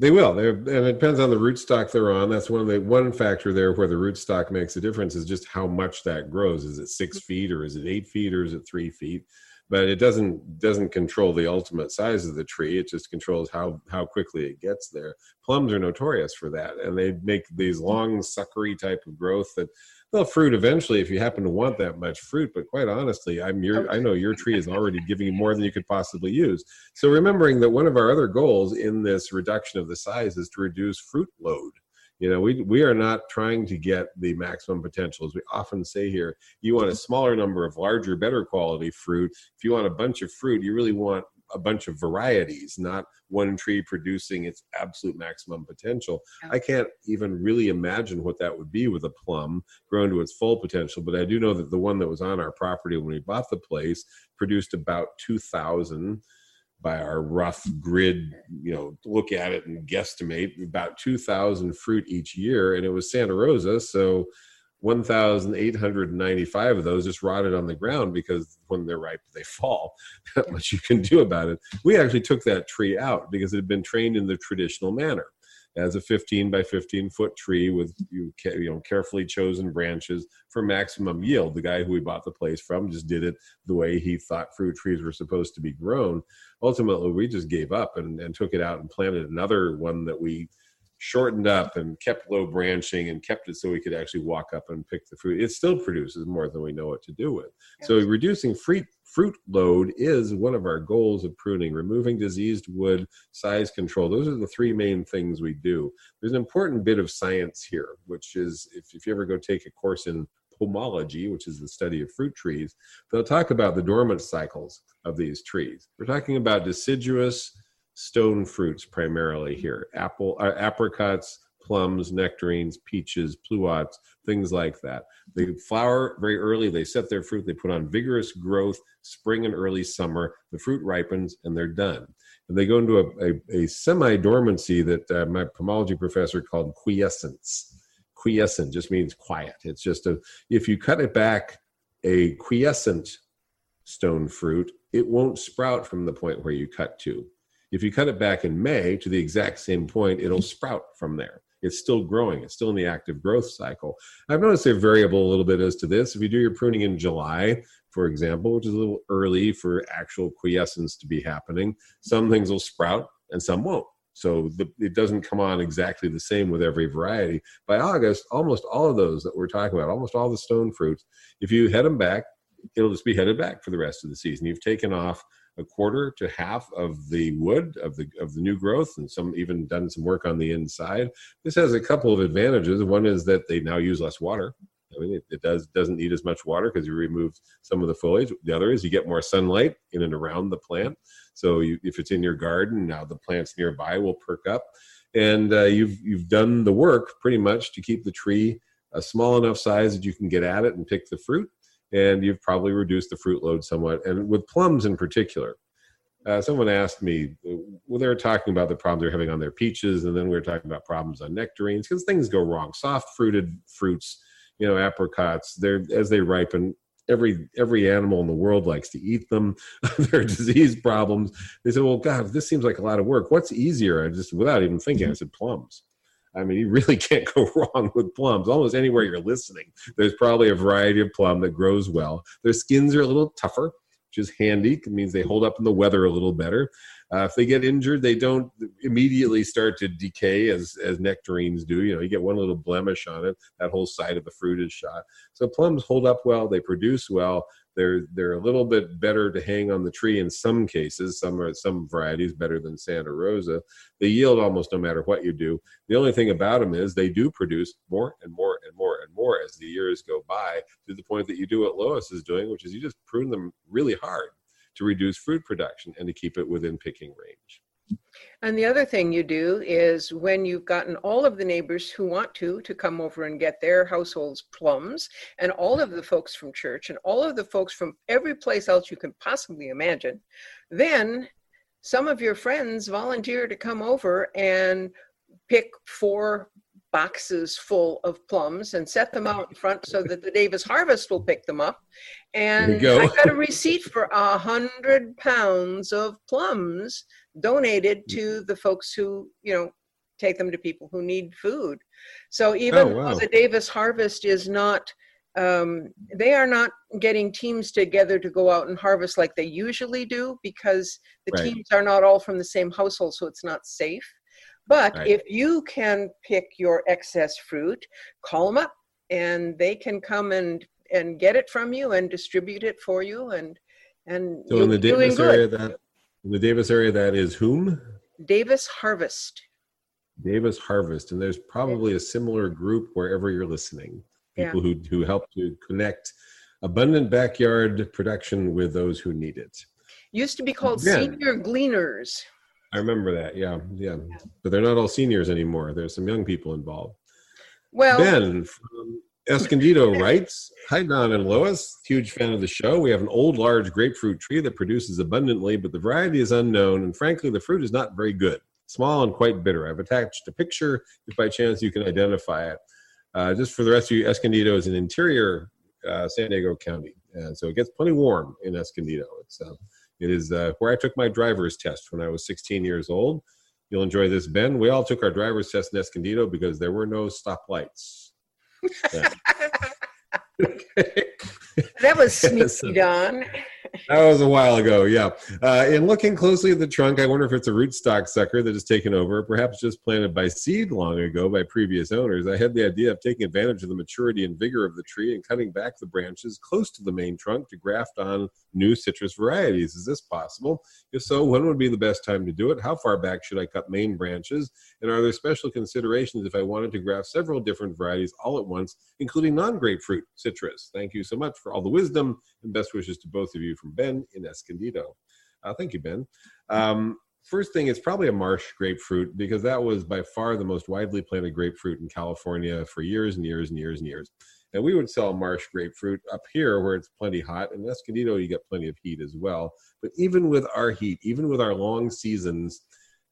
They will. They're, and it depends on the rootstock they're on. That's one of the one factor there where the rootstock makes a difference is just how much that grows. Is it six mm-hmm. feet or is it eight feet or is it three feet? But it doesn't doesn't control the ultimate size of the tree. It just controls how how quickly it gets there. Plums are notorious for that, and they make these long suckery type of growth that they'll fruit eventually if you happen to want that much fruit. But quite honestly, I'm your I know your tree is already giving you more than you could possibly use. So remembering that one of our other goals in this reduction of the size is to reduce fruit load. You know, we we are not trying to get the maximum potential. As we often say here, you want a smaller number of larger, better quality fruit. If you want a bunch of fruit, you really want a bunch of varieties, not one tree producing its absolute maximum potential. I can't even really imagine what that would be with a plum grown to its full potential, but I do know that the one that was on our property when we bought the place produced about 2,000 by our rough grid, you know, look at it and guesstimate about 2,000 fruit each year. And it was Santa Rosa. So 1,895 of those just rotted on the ground because when they're ripe, they fall. Not much you can do about it. We actually took that tree out because it had been trained in the traditional manner as a 15 by 15 foot tree with you, you know carefully chosen branches for maximum yield. The guy who we bought the place from just did it the way he thought fruit trees were supposed to be grown. Ultimately, we just gave up and, and took it out and planted another one that we shortened up and kept low branching and kept it so we could actually walk up and pick the fruit. It still produces more than we know what to do with. So reducing fruit fruit load is one of our goals of pruning. Removing diseased wood, size control. Those are the three main things we do. There's an important bit of science here, which is if, if you ever go take a course in pomology, which is the study of fruit trees, they'll talk about the dormant cycles of these trees. We're talking about deciduous stone fruits primarily here. Apple uh, apricots plums nectarines peaches pluots things like that. They flower very early they set their fruit they put on vigorous growth spring and early summer the fruit ripens and they're done. And they go into a, a, a semi-dormancy that uh, my pomology professor called quiescence. Quiescent just means quiet. It's just a if you cut it back a quiescent stone fruit it won't sprout from the point where you cut to if you cut it back in May to the exact same point, it'll sprout from there. It's still growing. It's still in the active growth cycle. I've noticed they're variable a little bit as to this. If you do your pruning in July, for example, which is a little early for actual quiescence to be happening, some things will sprout and some won't. So the, it doesn't come on exactly the same with every variety. By August, almost all of those that we're talking about, almost all the stone fruits, if you head them back, it'll just be headed back for the rest of the season. You've taken off a quarter to half of the wood of the of the new growth and some even done some work on the inside. This has a couple of advantages. One is that they now use less water. I mean it, it does doesn't need as much water because you remove some of the foliage. The other is you get more sunlight in and around the plant. So you, if it's in your garden now the plants nearby will perk up. And uh, you've you've done the work pretty much to keep the tree a small enough size that you can get at it and pick the fruit and you've probably reduced the fruit load somewhat. And with plums in particular, uh, someone asked me, well, they were talking about the problems they're having on their peaches, and then we were talking about problems on nectarines because things go wrong. Soft fruited fruits, you know, apricots, they're as they ripen. Every every animal in the world likes to eat them. there are disease problems. They said, "Well, God, this seems like a lot of work. What's easier?" I just, without even thinking, I said, "Plums." I mean, you really can't go wrong with plums. Almost anywhere you're listening, there's probably a variety of plum that grows well. Their skins are a little tougher, which is handy. It means they hold up in the weather a little better. Uh, if they get injured, they don't immediately start to decay as as nectarines do. You know, you get one little blemish on it, that whole side of the fruit is shot. So plums hold up well. They produce well. They're they're a little bit better to hang on the tree in some cases. Some are some varieties better than Santa Rosa. They yield almost no matter what you do. The only thing about them is they do produce more and more and more and more as the years go by, to the point that you do what Lois is doing, which is you just prune them really hard to reduce fruit production and to keep it within picking range. And the other thing you do is when you've gotten all of the neighbors who want to to come over and get their households plums, and all of the folks from church, and all of the folks from every place else you can possibly imagine, then some of your friends volunteer to come over and pick four boxes full of plums and set them out in front so that the Davis Harvest will pick them up. And. I got a receipt for a hundred pounds of plums donated to the folks who, you know, take them to people who need food. So even Oh, wow. though the Davis Harvest is not um, they are not getting teams together to go out and harvest like they usually do because the Right. teams are not all from the same household, so it's not safe. But Right. if you can pick your excess fruit, call them up and they can come and and get it from you and distribute it for you and and So in the Davis area, that in the Davis area, that is whom Davis Harvest. Davis Harvest, and there's probably a similar group wherever you're listening. Yeah. People who who help to connect abundant backyard production with those who need it. Used to be called Yeah. Senior Gleaners. I remember that. Yeah, yeah. But they're not all seniors anymore. There's some young people involved. Well, Ben from Escondido writes, Hi, Don and Lois. Huge fan of the show. We have an old, large grapefruit tree that produces abundantly, but the variety is unknown, and frankly, the fruit is not very good. Small and quite bitter. I've attached a picture if by chance you can identify it. Uh, just for the rest of you, Escondido is in interior uh, San Diego County, and so it gets plenty warm in Escondido. It's uh, it is uh, where I took my driver's test when I was 16 years old. You'll enjoy this, Ben. We all took our driver's test in Escondido because there were no stoplights. that was sneaky, Yes. Don. That was a while ago, yeah. Uh, in looking closely at the trunk, I wonder if it's a rootstock sucker that has taken over, perhaps just planted by seed long ago by previous owners. I had the idea of taking advantage of the maturity and vigor of the tree and cutting back the branches close to the main trunk to graft on new citrus varieties. Is this possible? If so, when would be the best time to do it? How far back should I cut main branches? And are there special considerations if I wanted to graft several different varieties all at once, including non grapefruit citrus? Thank you so much for all the wisdom and best wishes to both of you from Ben in Escondido. Uh, thank you, Ben. Um, first thing, it's probably a marsh grapefruit because that was by far the most widely planted grapefruit in California for years and years and years and years. And we would sell marsh grapefruit up here where it's plenty hot. In Escondido, you get plenty of heat as well. But even with our heat, even with our long seasons,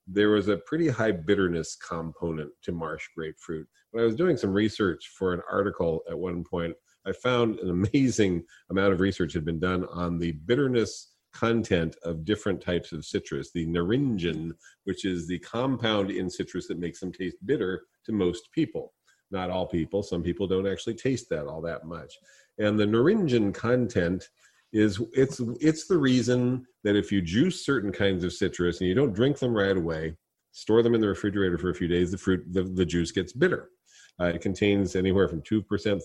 there was a pretty high bitterness component to marsh grapefruit. When I was doing some research for an article at one point, I found an amazing amount of research had been done on the bitterness content of different types of citrus. The naringin, which is the compound in citrus that makes them taste bitter to most people. Not all people. Some people don't actually taste that all that much. And the naringin content is it's it's the reason that if you juice certain kinds of citrus and you don't drink them right away, store them in the refrigerator for a few days, the fruit the, the juice gets bitter. Uh, it contains anywhere from 2%, 3%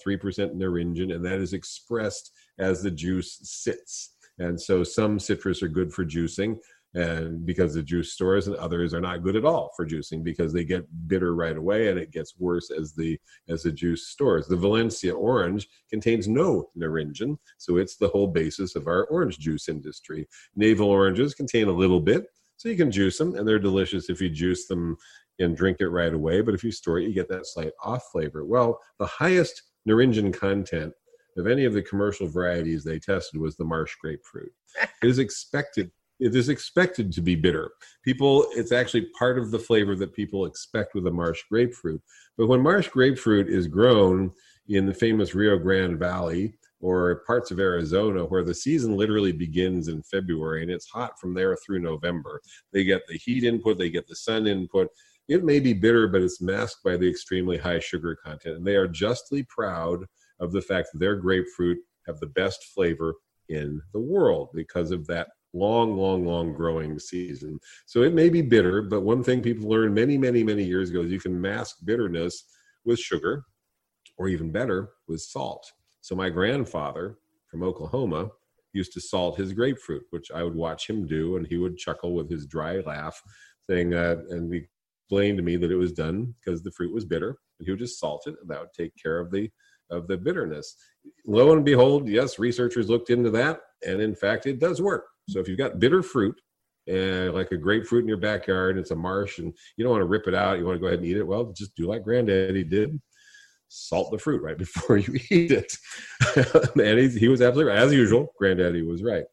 naringin, and that is expressed as the juice sits. And so some citrus are good for juicing and because the juice stores and others are not good at all for juicing because they get bitter right away and it gets worse as the as the juice stores the valencia orange contains no naringin so it's the whole basis of our orange juice industry navel oranges contain a little bit so you can juice them and they're delicious if you juice them and drink it right away but if you store it you get that slight off flavor well the highest naringin content of any of the commercial varieties they tested was the marsh grapefruit it is expected it is expected to be bitter. People, it's actually part of the flavor that people expect with a marsh grapefruit. But when marsh grapefruit is grown in the famous Rio Grande Valley or parts of Arizona, where the season literally begins in February and it's hot from there through November, they get the heat input, they get the sun input. It may be bitter, but it's masked by the extremely high sugar content. And they are justly proud of the fact that their grapefruit have the best flavor in the world because of that long, long, long growing season. So it may be bitter, but one thing people learned many, many, many years ago is you can mask bitterness with sugar, or even better, with salt. So my grandfather from Oklahoma used to salt his grapefruit, which I would watch him do, and he would chuckle with his dry laugh, saying, uh, and he explained to me that it was done because the fruit was bitter, and he would just salt it, and that would take care of the of the bitterness. Lo and behold, yes, researchers looked into that, and in fact, it does work. So if you've got bitter fruit, uh, like a grapefruit in your backyard, it's a marsh, and you don't want to rip it out, you want to go ahead and eat it. Well, just do like Granddaddy did salt the fruit right before you eat it. and he, he was absolutely right. As usual, Granddaddy was right.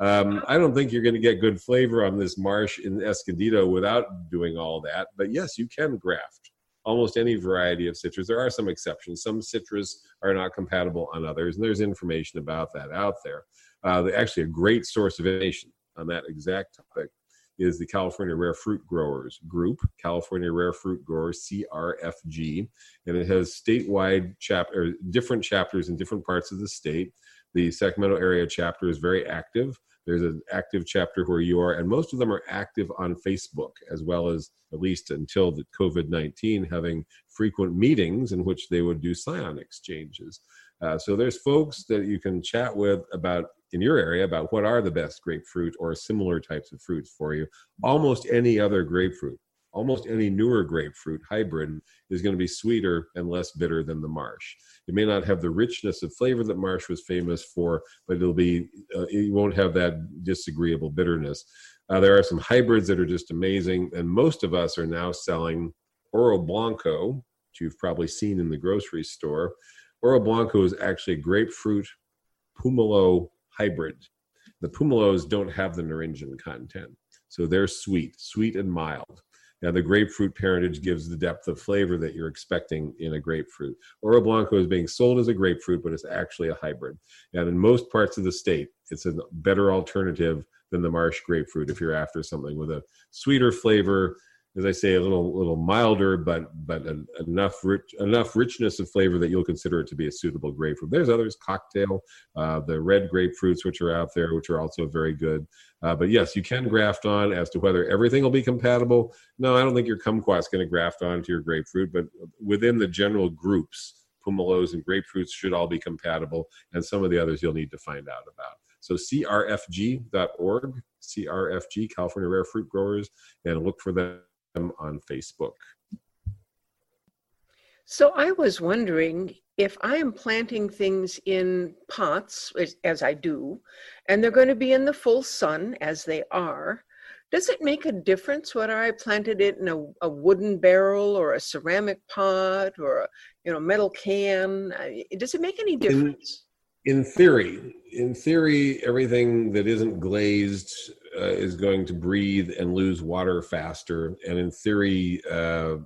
Um, I don't think you're going to get good flavor on this marsh in Escondido without doing all that. But yes, you can graft almost any variety of citrus. There are some exceptions. Some citrus are not compatible on others, and there's information about that out there. Uh, actually, a great source of information on that exact topic is the California Rare Fruit Growers Group, California Rare Fruit Growers CRFG, and it has statewide chapter, different chapters in different parts of the state. The Sacramento area chapter is very active. There's an active chapter where you are, and most of them are active on Facebook, as well as at least until the COVID 19, having frequent meetings in which they would do scion exchanges. Uh, so there's folks that you can chat with about in your area about what are the best grapefruit or similar types of fruits for you. Almost any other grapefruit, almost any newer grapefruit hybrid is going to be sweeter and less bitter than the marsh. It may not have the richness of flavor that marsh was famous for, but it'll be uh, it won't have that disagreeable bitterness. Uh, there are some hybrids that are just amazing, and most of us are now selling Oro Blanco, which you've probably seen in the grocery store. Oro Blanco is actually a grapefruit pumelo hybrid. The pumelos don't have the naringin content, so they're sweet, sweet and mild. Now, the grapefruit parentage gives the depth of flavor that you're expecting in a grapefruit. Oro Blanco is being sold as a grapefruit, but it's actually a hybrid. And in most parts of the state, it's a better alternative than the marsh grapefruit if you're after something with a sweeter flavor as I say, a little little milder, but but enough rich, enough richness of flavor that you'll consider it to be a suitable grapefruit. There's others, cocktail, uh, the red grapefruits, which are out there, which are also very good. Uh, but yes, you can graft on. As to whether everything will be compatible, no, I don't think your kumquat's going to graft on to your grapefruit. But within the general groups, pumelos and grapefruits should all be compatible, and some of the others you'll need to find out about. So crfg.org, CRFG, California Rare Fruit Growers, and look for them on Facebook. So I was wondering if I am planting things in pots, as I do, and they're going to be in the full sun as they are, does it make a difference whether I planted it in a, a wooden barrel or a ceramic pot or a you know metal can? Does it make any difference? In, in theory, in theory, everything that isn't glazed uh, is going to breathe and lose water faster. And in theory, uh, uh,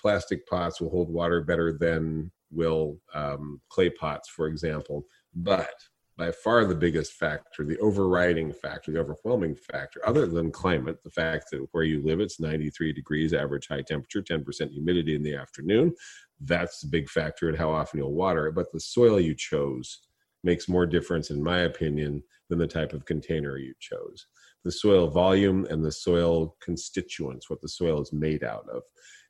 plastic pots will hold water better than will um, clay pots, for example. But by far the biggest factor, the overriding factor, the overwhelming factor, other than climate, the fact that where you live it's 93 degrees average high temperature, 10% humidity in the afternoon. That's the big factor in how often you'll water it. But the soil you chose makes more difference, in my opinion, than the type of container you chose the soil volume and the soil constituents, what the soil is made out of.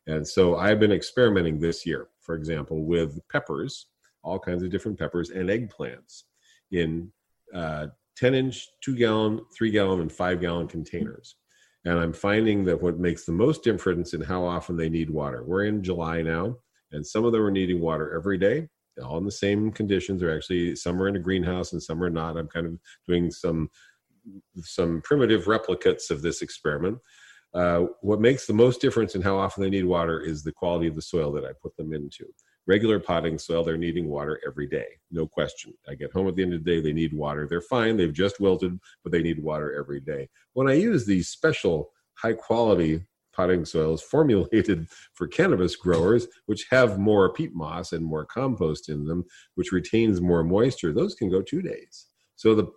And so I've been experimenting this year, for example, with peppers, all kinds of different peppers, and eggplants in uh, 10 inch, 2 gallon, 3 gallon, and 5 gallon containers. And I'm finding that what makes the most difference in how often they need water. We're in July now, and some of them are needing water every day, all in the same conditions. They're actually, some are in a greenhouse and some are not. I'm kind of doing some some primitive replicates of this experiment. Uh, what makes the most difference in how often they need water is the quality of the soil that I put them into. Regular potting soil, they're needing water every day, no question. I get home at the end of the day, they need water. They're fine, they've just wilted, but they need water every day. When I use these special high quality potting soils formulated for cannabis growers, which have more peat moss and more compost in them, which retains more moisture, those can go two days. So the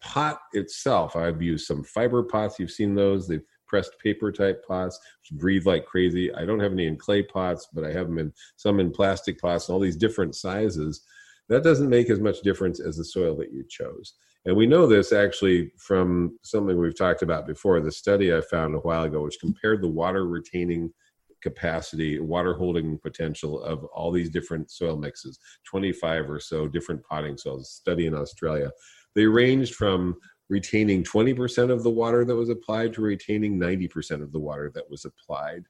pot itself, I've used some fiber pots. You've seen those. They've pressed paper type pots, which breathe like crazy. I don't have any in clay pots, but I have them in some in plastic pots and all these different sizes. That doesn't make as much difference as the soil that you chose. And we know this actually from something we've talked about before. The study I found a while ago, which compared the water retaining capacity, water holding potential of all these different soil mixes, 25 or so different potting soils, study in Australia They ranged from retaining 20% of the water that was applied to retaining 90% of the water that was applied.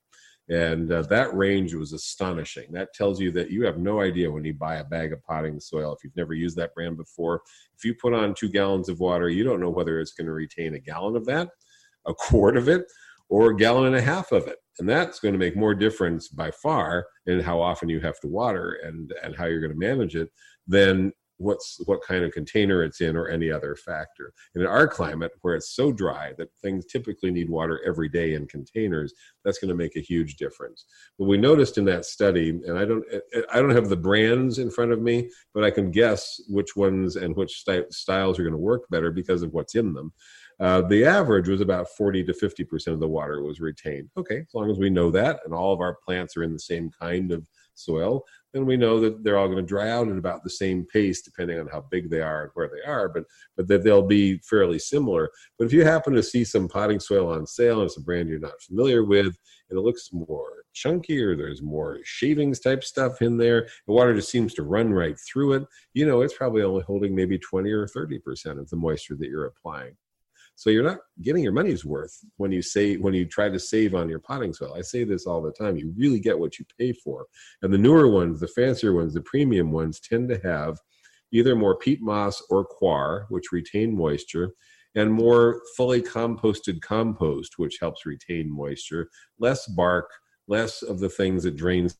And uh, that range was astonishing. That tells you that you have no idea when you buy a bag of potting soil, if you've never used that brand before, if you put on two gallons of water, you don't know whether it's going to retain a gallon of that, a quart of it, or a gallon and a half of it. And that's going to make more difference by far in how often you have to water and, and how you're going to manage it than what's what kind of container it's in or any other factor. And in our climate, where it's so dry that things typically need water every day in containers, that's going to make a huge difference. But we noticed in that study, and I don't I don't have the brands in front of me, but I can guess which ones and which styles are going to work better because of what's in them. Uh, the average was about 40 to 50 percent of the water was retained. Okay, as long as we know that, and all of our plants are in the same kind of soil, then we know that they're all going to dry out at about the same pace, depending on how big they are and where they are, but but that they'll be fairly similar. But if you happen to see some potting soil on sale and it's a brand you're not familiar with, and it looks more chunkier, there's more shavings type stuff in there, the water just seems to run right through it, you know it's probably only holding maybe 20 or 30 percent of the moisture that you're applying. So you're not getting your money's worth when you say when you try to save on your potting soil. I say this all the time. You really get what you pay for. And the newer ones, the fancier ones, the premium ones tend to have either more peat moss or coir, which retain moisture, and more fully composted compost, which helps retain moisture, less bark, less of the things that drains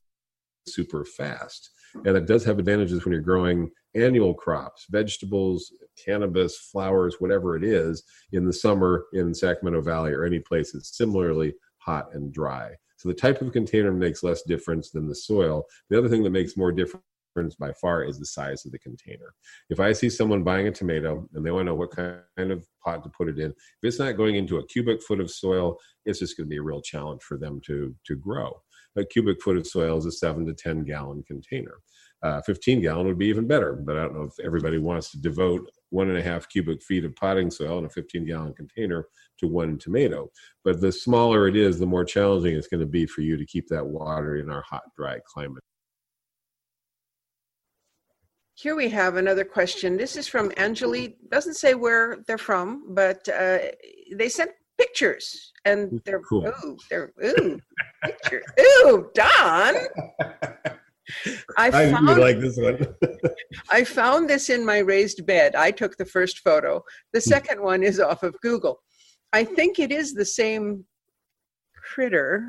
super fast. And it does have advantages when you're growing annual crops, vegetables, cannabis, flowers, whatever it is, in the summer in Sacramento Valley or any place that's similarly hot and dry. So the type of container makes less difference than the soil. The other thing that makes more difference by far is the size of the container. If I see someone buying a tomato and they want to know what kind of pot to put it in, if it's not going into a cubic foot of soil, it's just going to be a real challenge for them to, to grow. A cubic foot of soil is a seven to 10 gallon container. Uh, 15 gallon would be even better, but I don't know if everybody wants to devote one and a half cubic feet of potting soil in a 15 gallon container to one tomato. But the smaller it is, the more challenging it's going to be for you to keep that water in our hot, dry climate. Here we have another question. This is from Angeli. Doesn't say where they're from, but uh, they sent pictures, and they're cool. ooh, they're ooh pictures. Ooh, Don. I, found, I like this one. I found this in my raised bed. I took the first photo. The hmm. second one is off of Google. I think it is the same critter.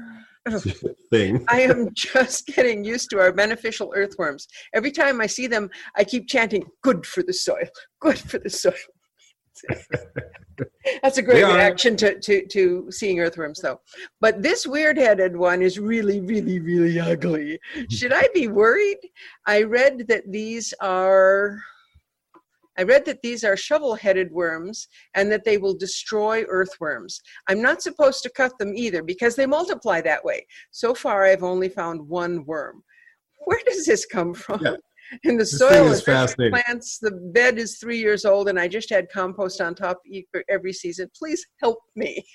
Thing. I am just getting used to our beneficial earthworms. Every time I see them, I keep chanting, good for the soil, good for the soil. That's a great reaction to, to, to seeing earthworms, though. But this weird headed one is really, really, really ugly. Should I be worried? I read that these are. I read that these are shovel headed worms and that they will destroy earthworms. I'm not supposed to cut them either because they multiply that way. So far, I've only found one worm. Where does this come from? Yeah in the soil is fascinating. plants. The bed is three years old, and I just had compost on top every season. Please help me.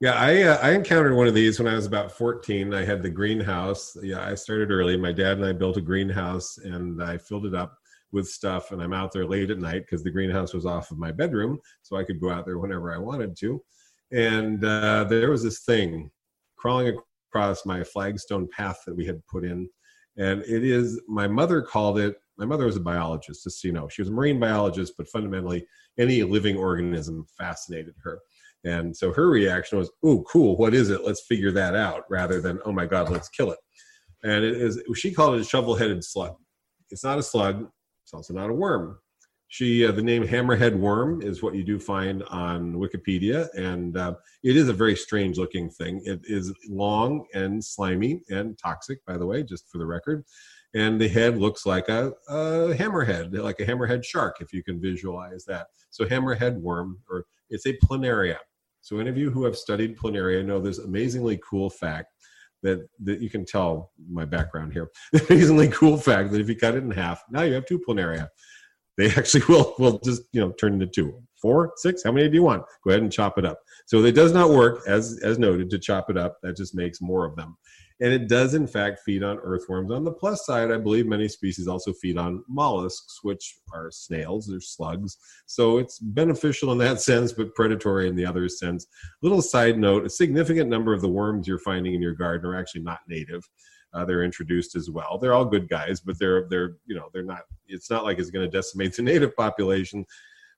Yeah, I uh, I encountered one of these when I was about 14. I had the greenhouse. Yeah, I started early. My dad and I built a greenhouse, and I filled it up with stuff. And I'm out there late at night because the greenhouse was off of my bedroom, so I could go out there whenever I wanted to. And uh, there was this thing crawling across my flagstone path that we had put in and it is, my mother called it, my mother was a biologist, just so you know. She was a marine biologist, but fundamentally, any living organism fascinated her. And so her reaction was, oh, cool, what is it? Let's figure that out, rather than, oh my God, let's kill it. And it is, she called it a shovel headed slug. It's not a slug, it's also not a worm. She, uh, the name hammerhead worm is what you do find on Wikipedia, and uh, it is a very strange looking thing. It is long and slimy and toxic, by the way, just for the record. And the head looks like a, a hammerhead, like a hammerhead shark, if you can visualize that. So, hammerhead worm, or it's a planaria. So, any of you who have studied planaria know this amazingly cool fact that, that you can tell my background here. amazingly cool fact that if you cut it in half, now you have two planaria they actually will will just you know turn into two four six how many do you want go ahead and chop it up so it does not work as as noted to chop it up that just makes more of them And it does, in fact, feed on earthworms. On the plus side, I believe many species also feed on mollusks, which are snails, they're slugs. So it's beneficial in that sense, but predatory in the other sense. Little side note a significant number of the worms you're finding in your garden are actually not native. Uh, they're introduced as well. They're all good guys, but they're they're you know they're not. It's not like it's going to decimate the native population.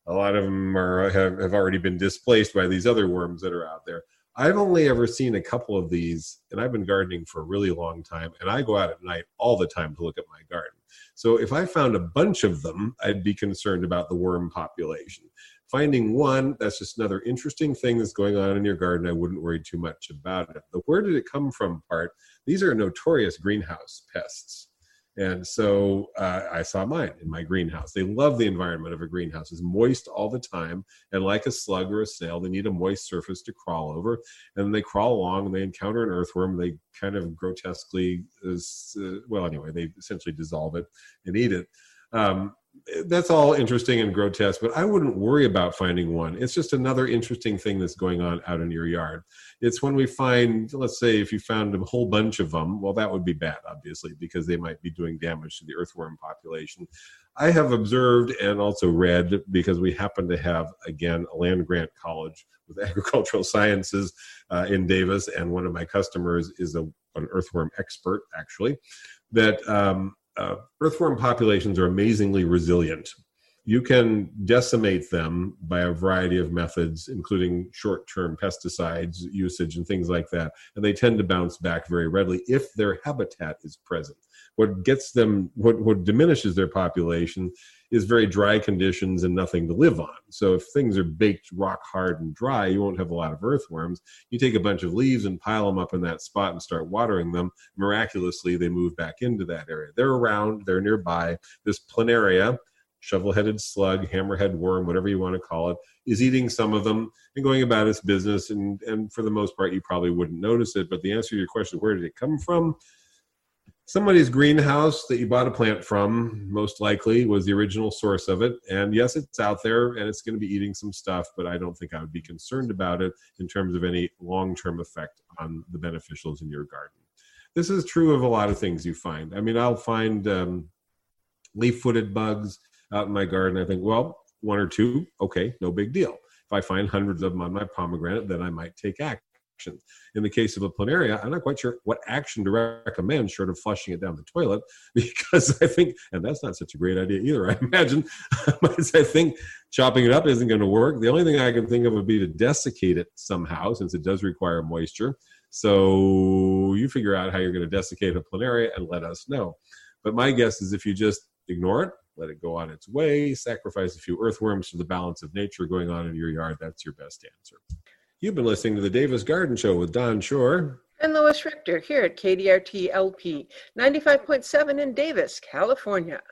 A lot of them are have, have already been displaced by these other worms that are out there. I've only ever seen a couple of these, and I've been gardening for a really long time, and I go out at night all the time to look at my garden. So if I found a bunch of them, I'd be concerned about the worm population. Finding one, that's just another interesting thing that's going on in your garden. I wouldn't worry too much about it. The where did it come from part, these are notorious greenhouse pests. And so uh, I saw mine in my greenhouse. They love the environment of a greenhouse. It's moist all the time. And like a slug or a snail, they need a moist surface to crawl over. And they crawl along and they encounter an earthworm. They kind of grotesquely, uh, well, anyway, they essentially dissolve it and eat it. Um, that's all interesting and grotesque, but I wouldn't worry about finding one. It's just another interesting thing that's going on out in your yard. It's when we find, let's say, if you found a whole bunch of them, well, that would be bad, obviously, because they might be doing damage to the earthworm population. I have observed and also read, because we happen to have, again, a land grant college with agricultural sciences uh, in Davis, and one of my customers is a, an earthworm expert, actually, that. Um, uh, earthworm populations are amazingly resilient. You can decimate them by a variety of methods, including short term pesticides usage and things like that. And they tend to bounce back very readily if their habitat is present. What gets them, what, what diminishes their population is very dry conditions and nothing to live on. So if things are baked rock hard and dry, you won't have a lot of earthworms. You take a bunch of leaves and pile them up in that spot and start watering them. Miraculously, they move back into that area. They're around, they're nearby. This planaria, shovel-headed slug, hammerhead worm, whatever you want to call it, is eating some of them and going about its business. And, and for the most part, you probably wouldn't notice it. But the answer to your question, where did it come from? Somebody's greenhouse that you bought a plant from most likely was the original source of it. And yes it's out there and it's going to be eating some stuff but i don't think i would be concerned about it in terms of any long-term effect on the beneficials in your garden. This is true of a lot of things you find. I mean i'll find um, leaf-footed bugs out in my garden. I think well one or two okay no big deal. If i find hundreds of them on my pomegranate then i might take action action. In the case of a planaria, I'm not quite sure what action to recommend short of flushing it down the toilet because I think, and that's not such a great idea either, I imagine. but I think chopping it up isn't going to work. The only thing I can think of would be to desiccate it somehow since it does require moisture. So you figure out how you're going to desiccate a planaria and let us know. But my guess is if you just ignore it, let it go on its way, sacrifice a few earthworms to the balance of nature going on in your yard, that's your best answer. You've been listening to the Davis Garden Show with Don Shor and Lois Richter here at KDRT LP 95.7 in Davis, California.